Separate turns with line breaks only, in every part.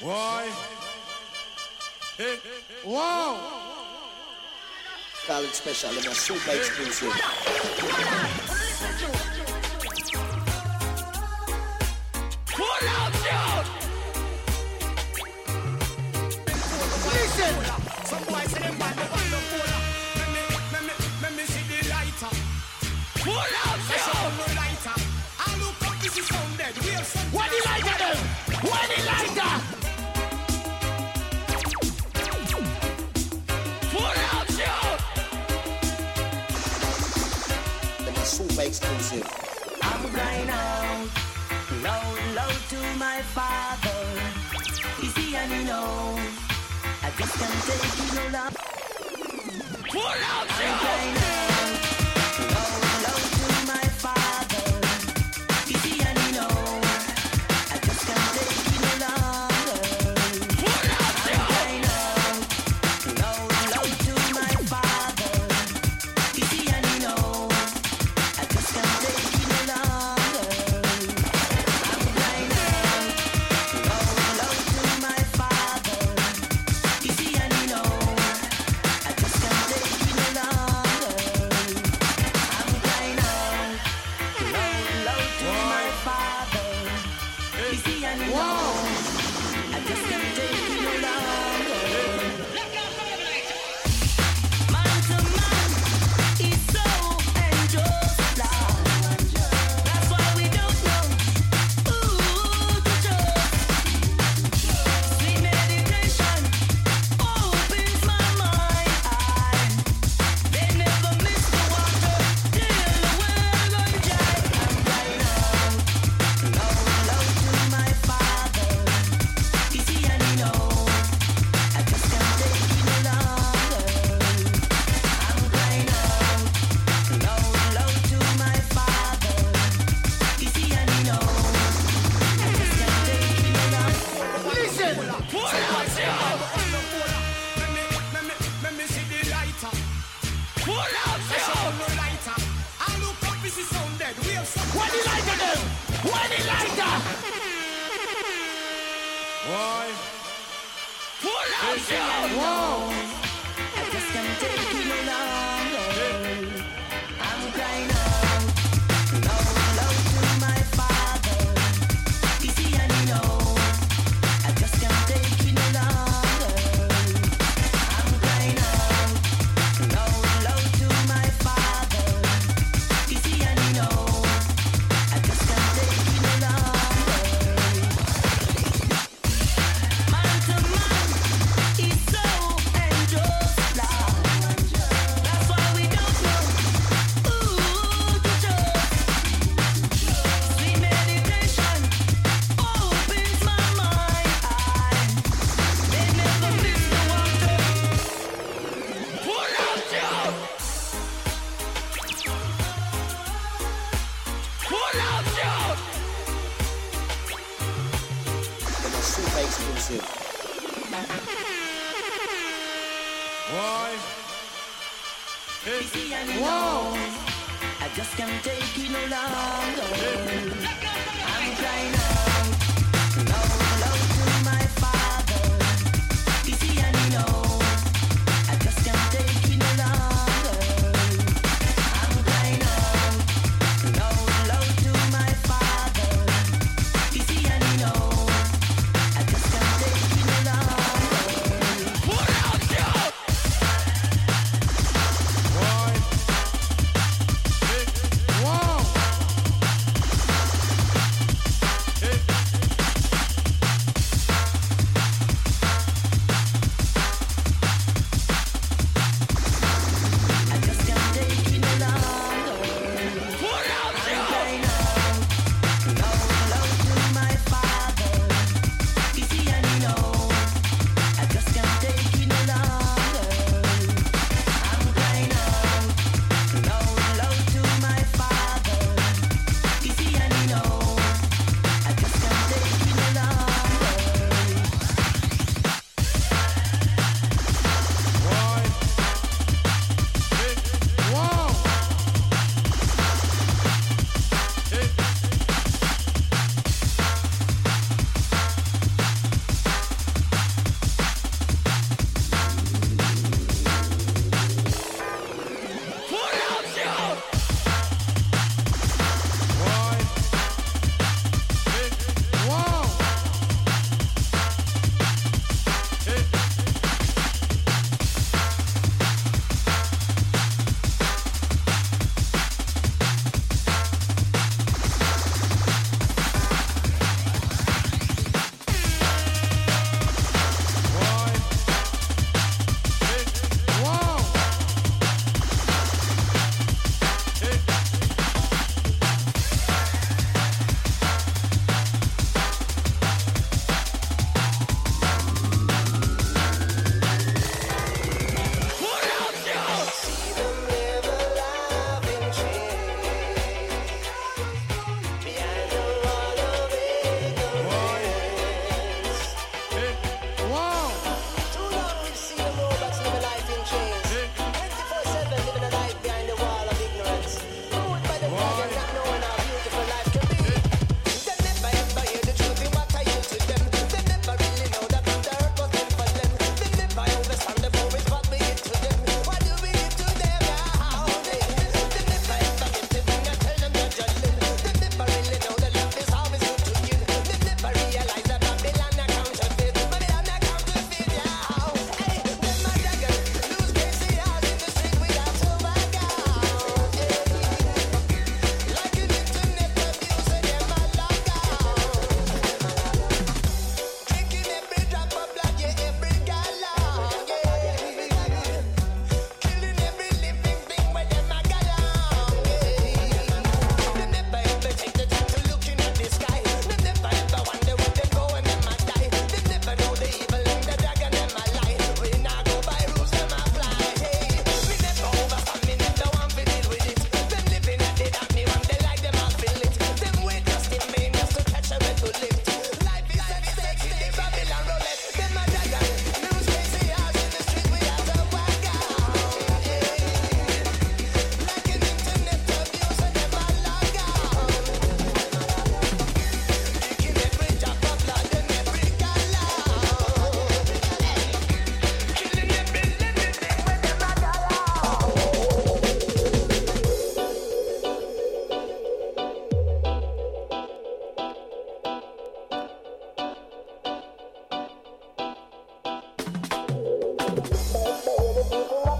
Why? Hey. Wow.
College special, I'm a super exclusive.
Pull out your! Listen,
Some boys say them bad, they want no cola. Let me, let me, let me see the lighter.
Pull out,
yo! Show no lighter. I look up, this is sound dead. We have some.
What the lighter them? What the lighter?
Super exclusive.
I'm crying out loud, loud to my father. You see, and you I just can't take no longer.
What out,
I'm crying out.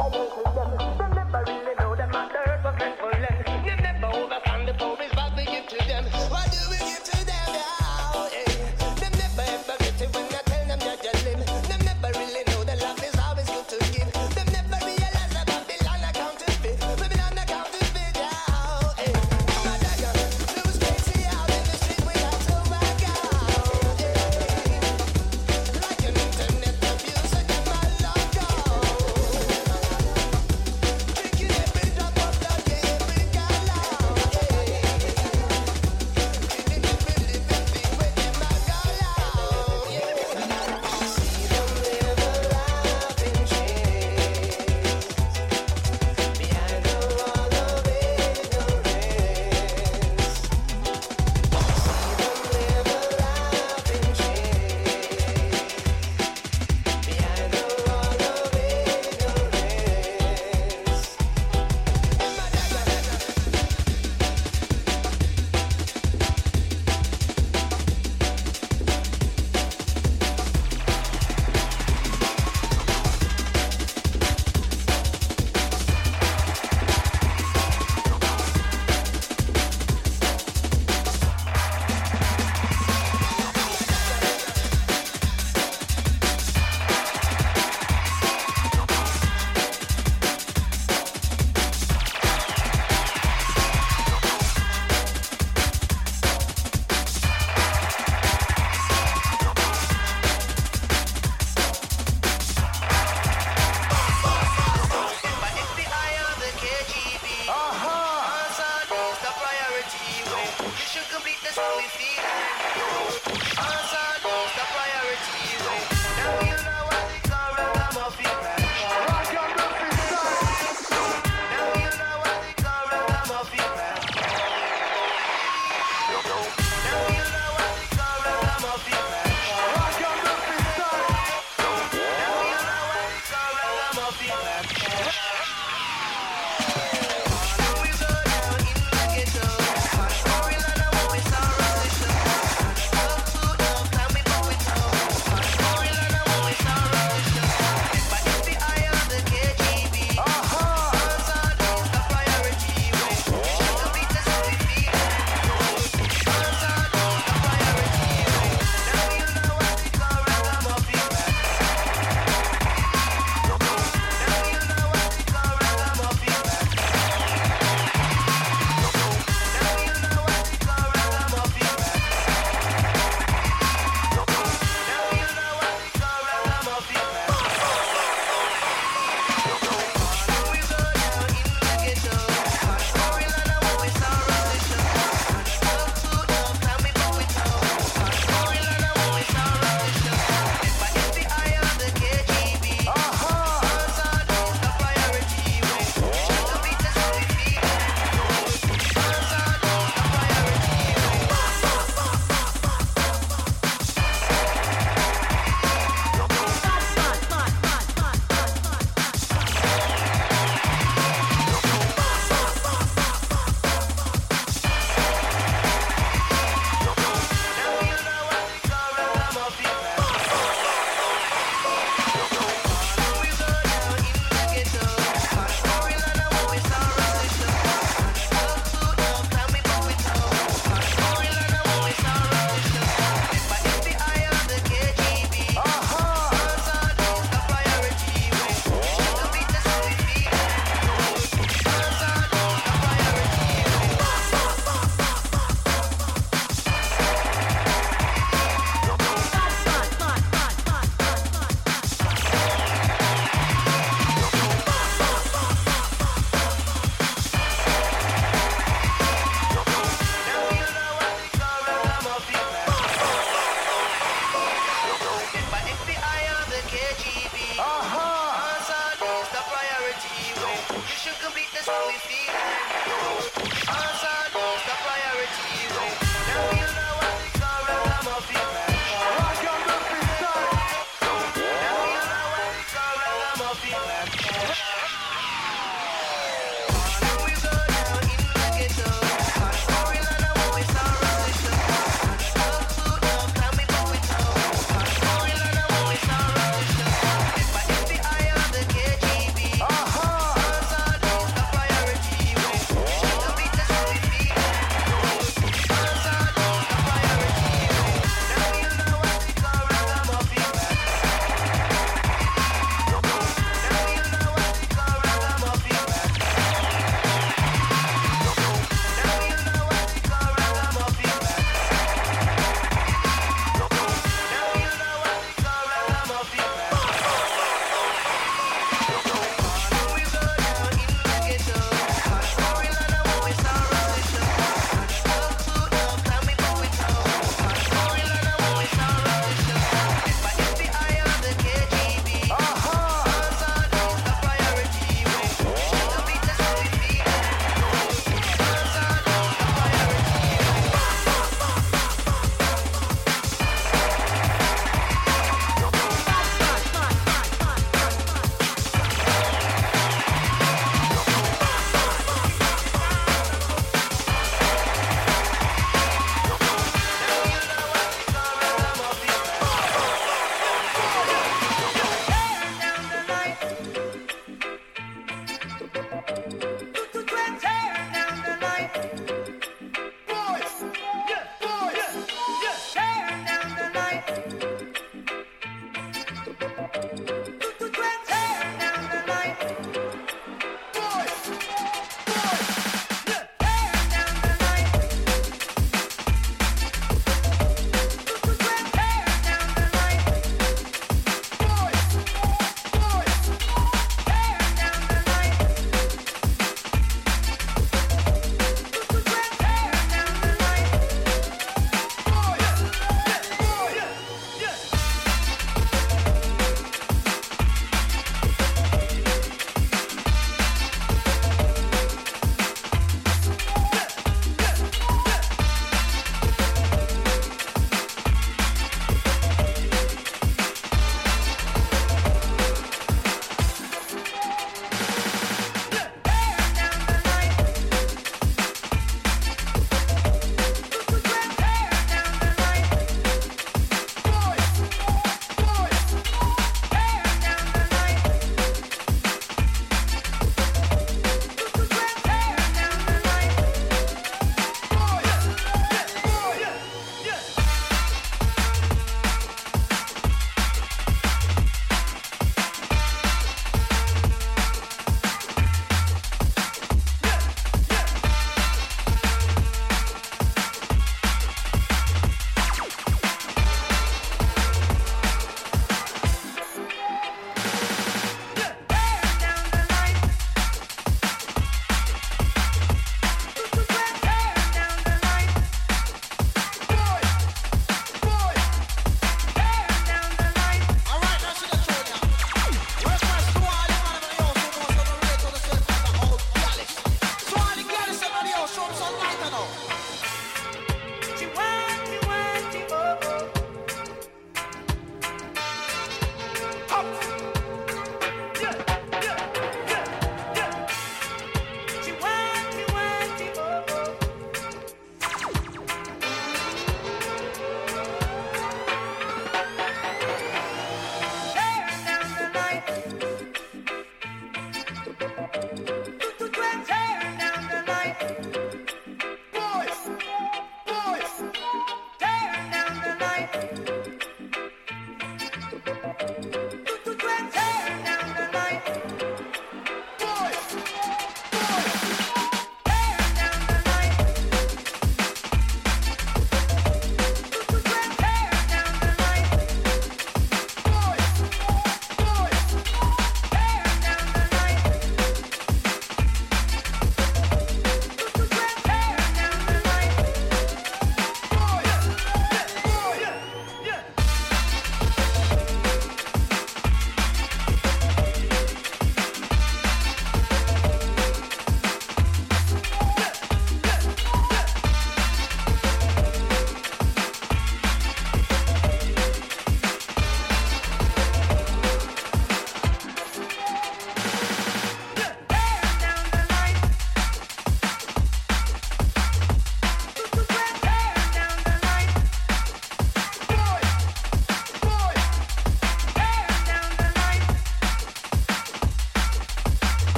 Uh-huh.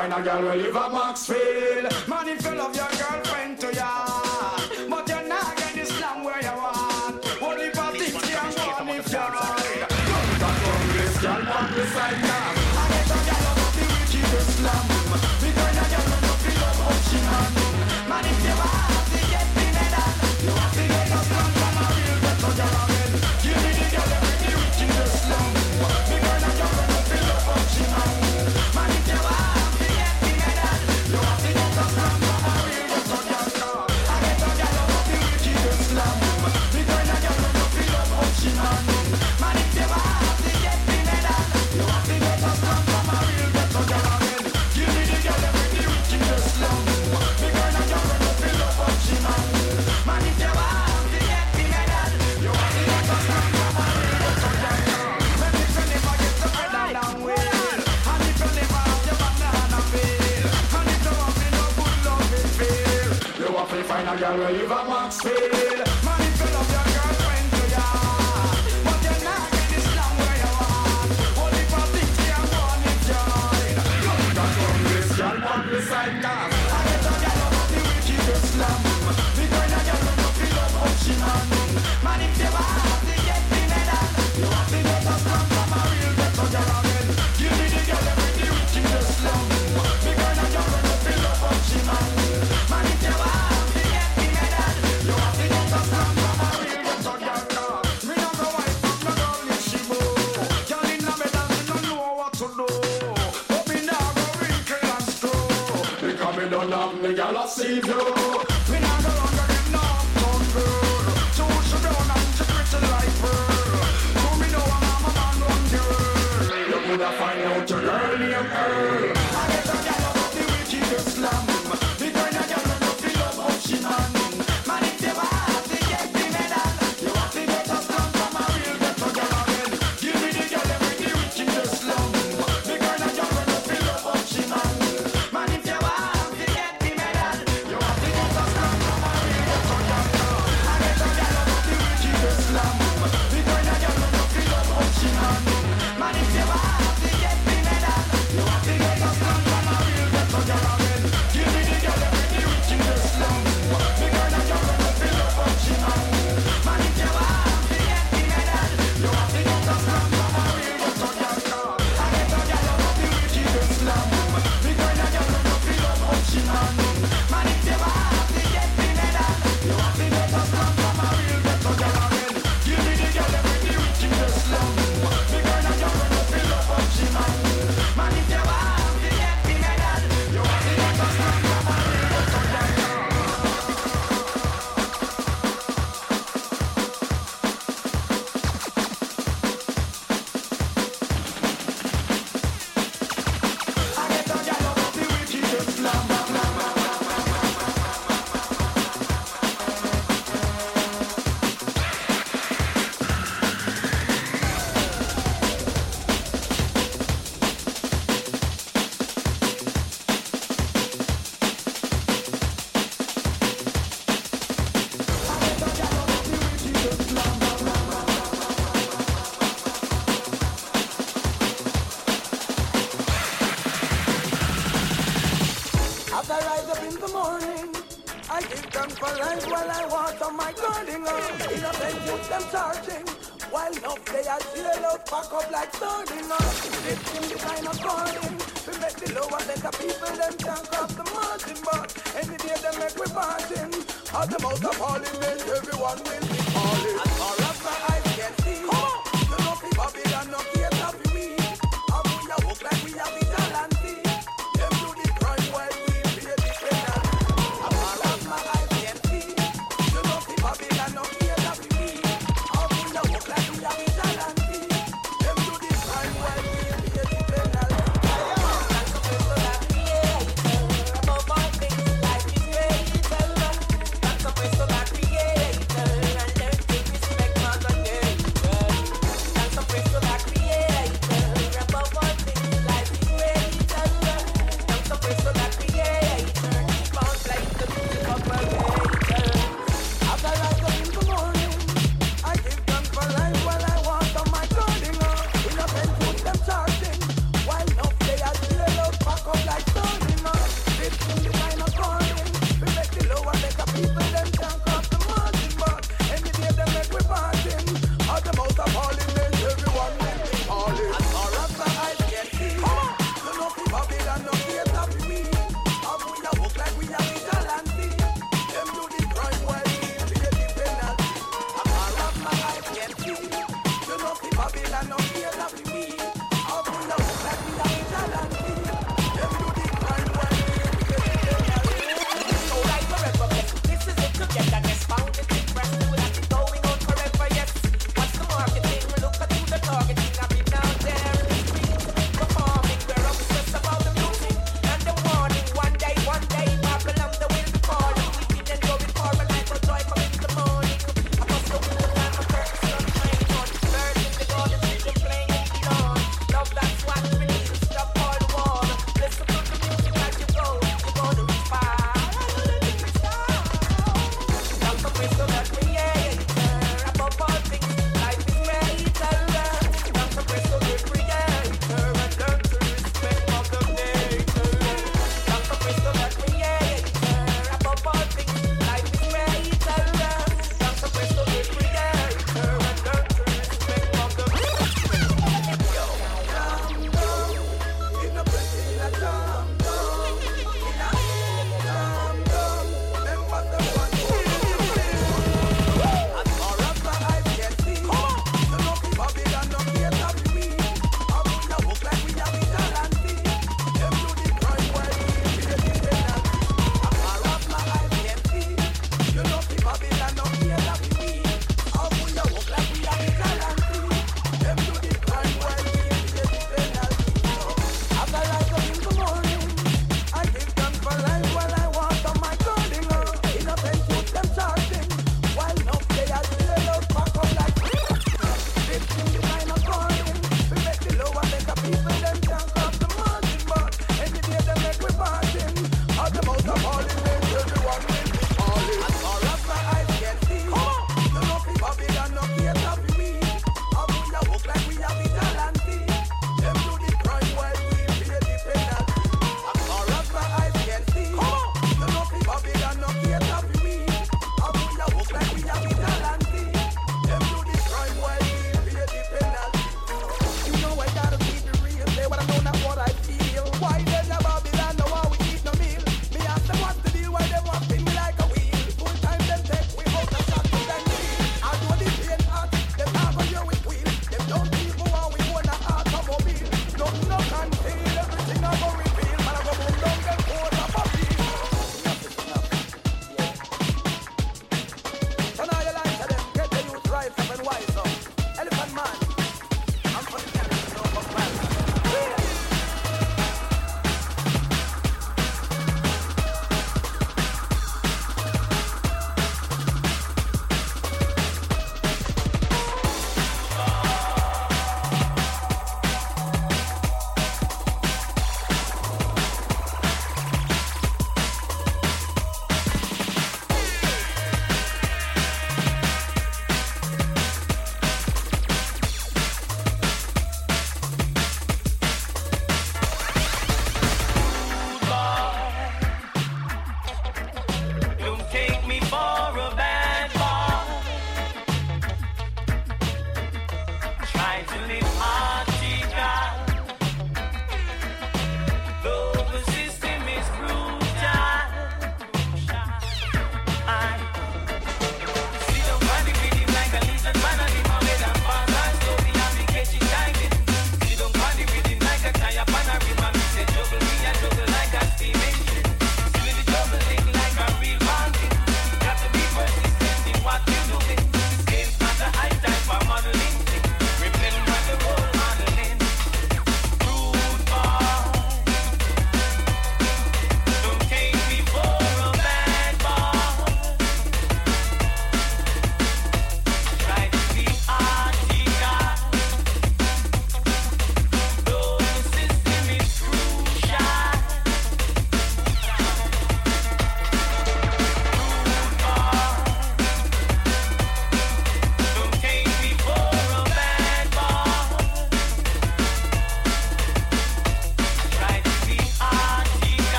find a girl where live at Maxfield. Man, if you love Wherever speed. me gal a save you. Me nah go under them knock down girl. So she brown and she pretty life, girl. So me know I'm a man run girl. You coulda find out your girl name Earl. I get a
gal.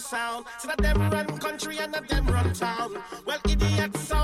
sound. So that them run country and that them run town. Well, idiots.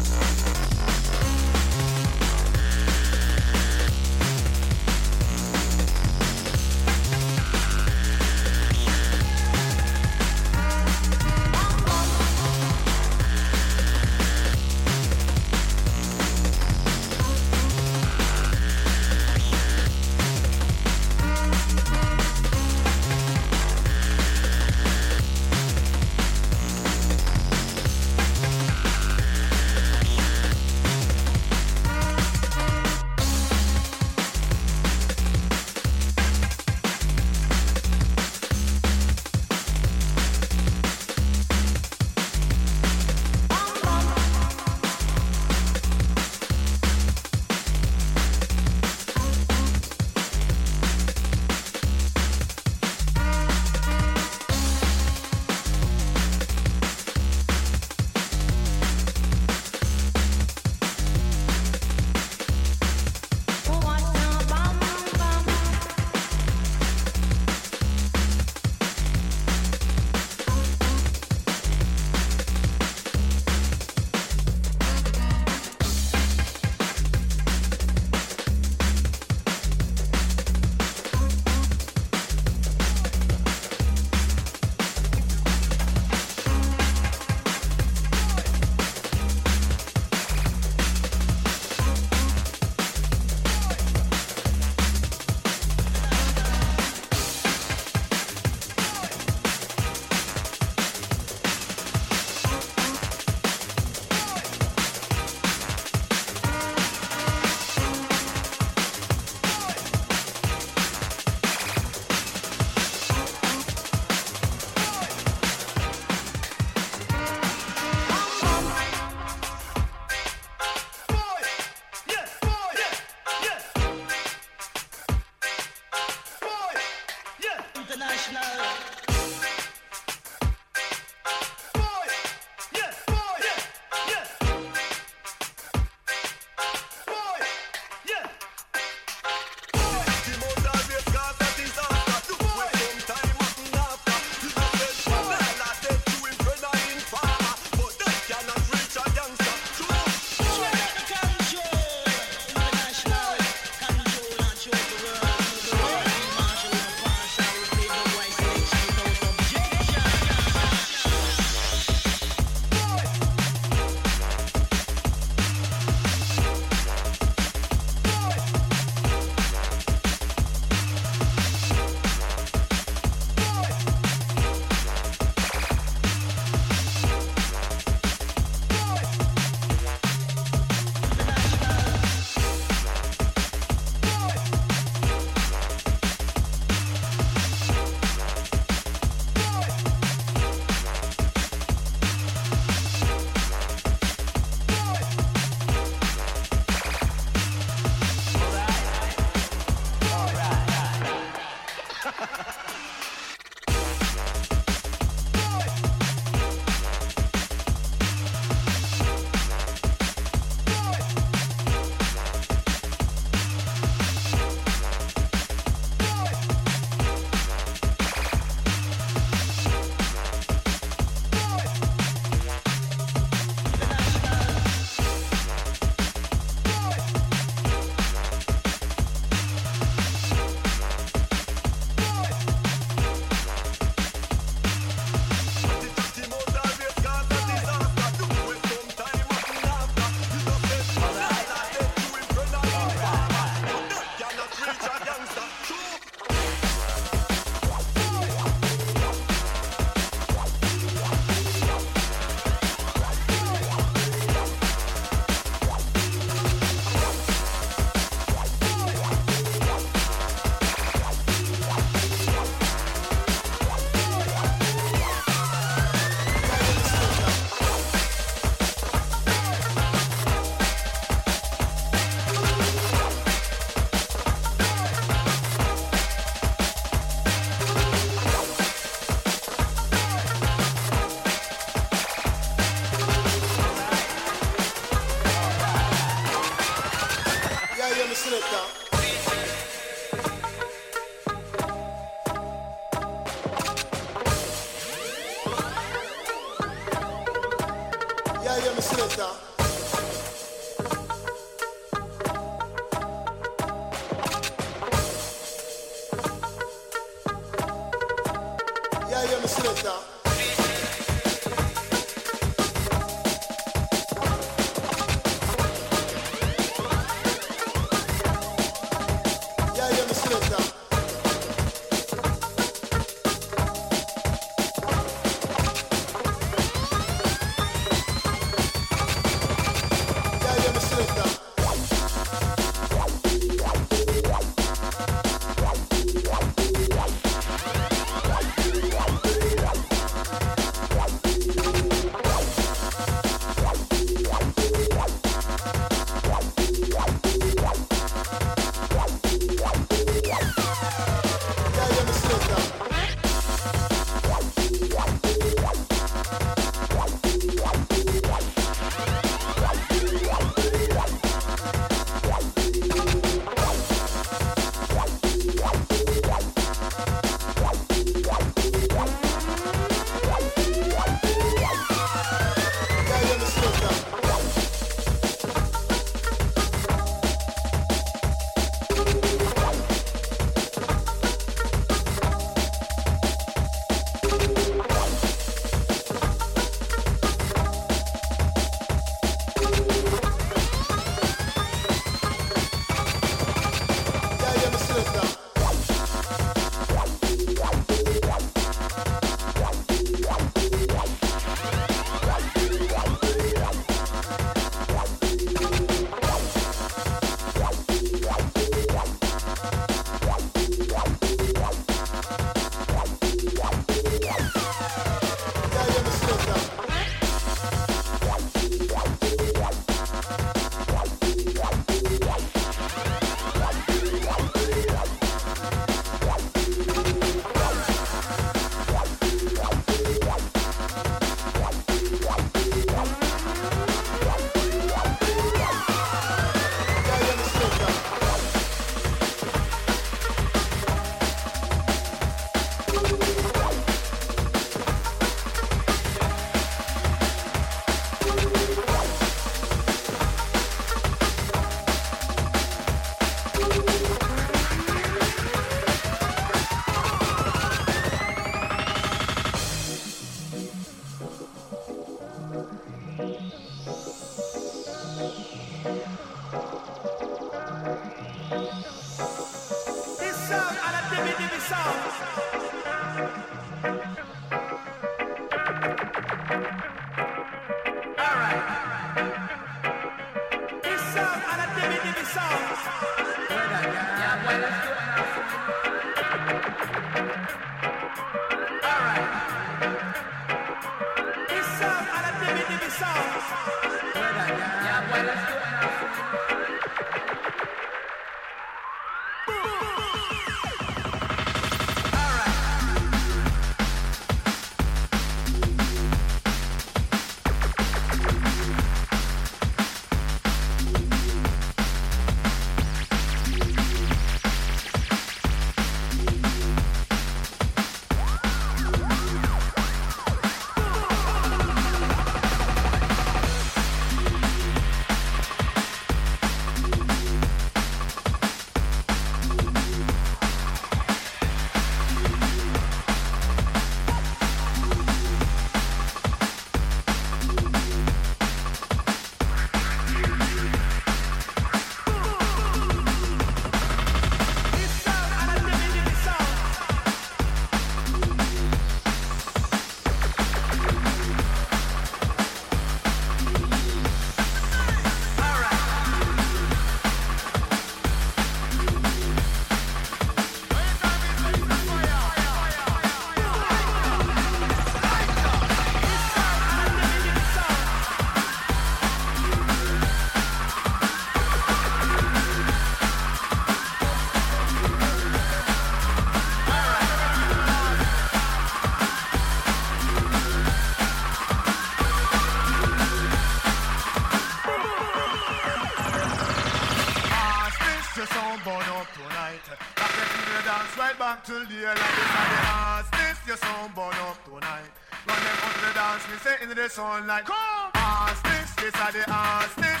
one like
Come!
Ass this, this
are the ask this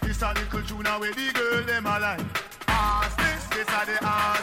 This a little tune away the girl them a like Ask this, this are the ask.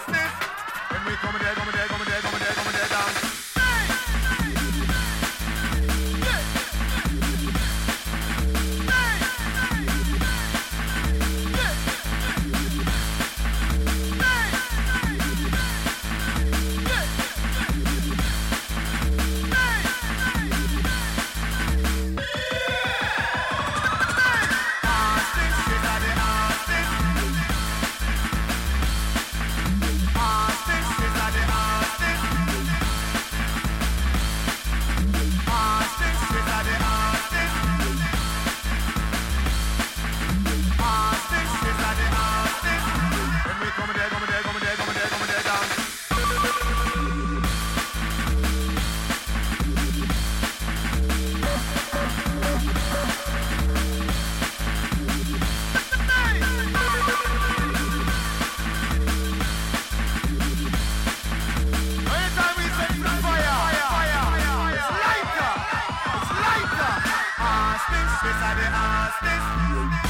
This are the.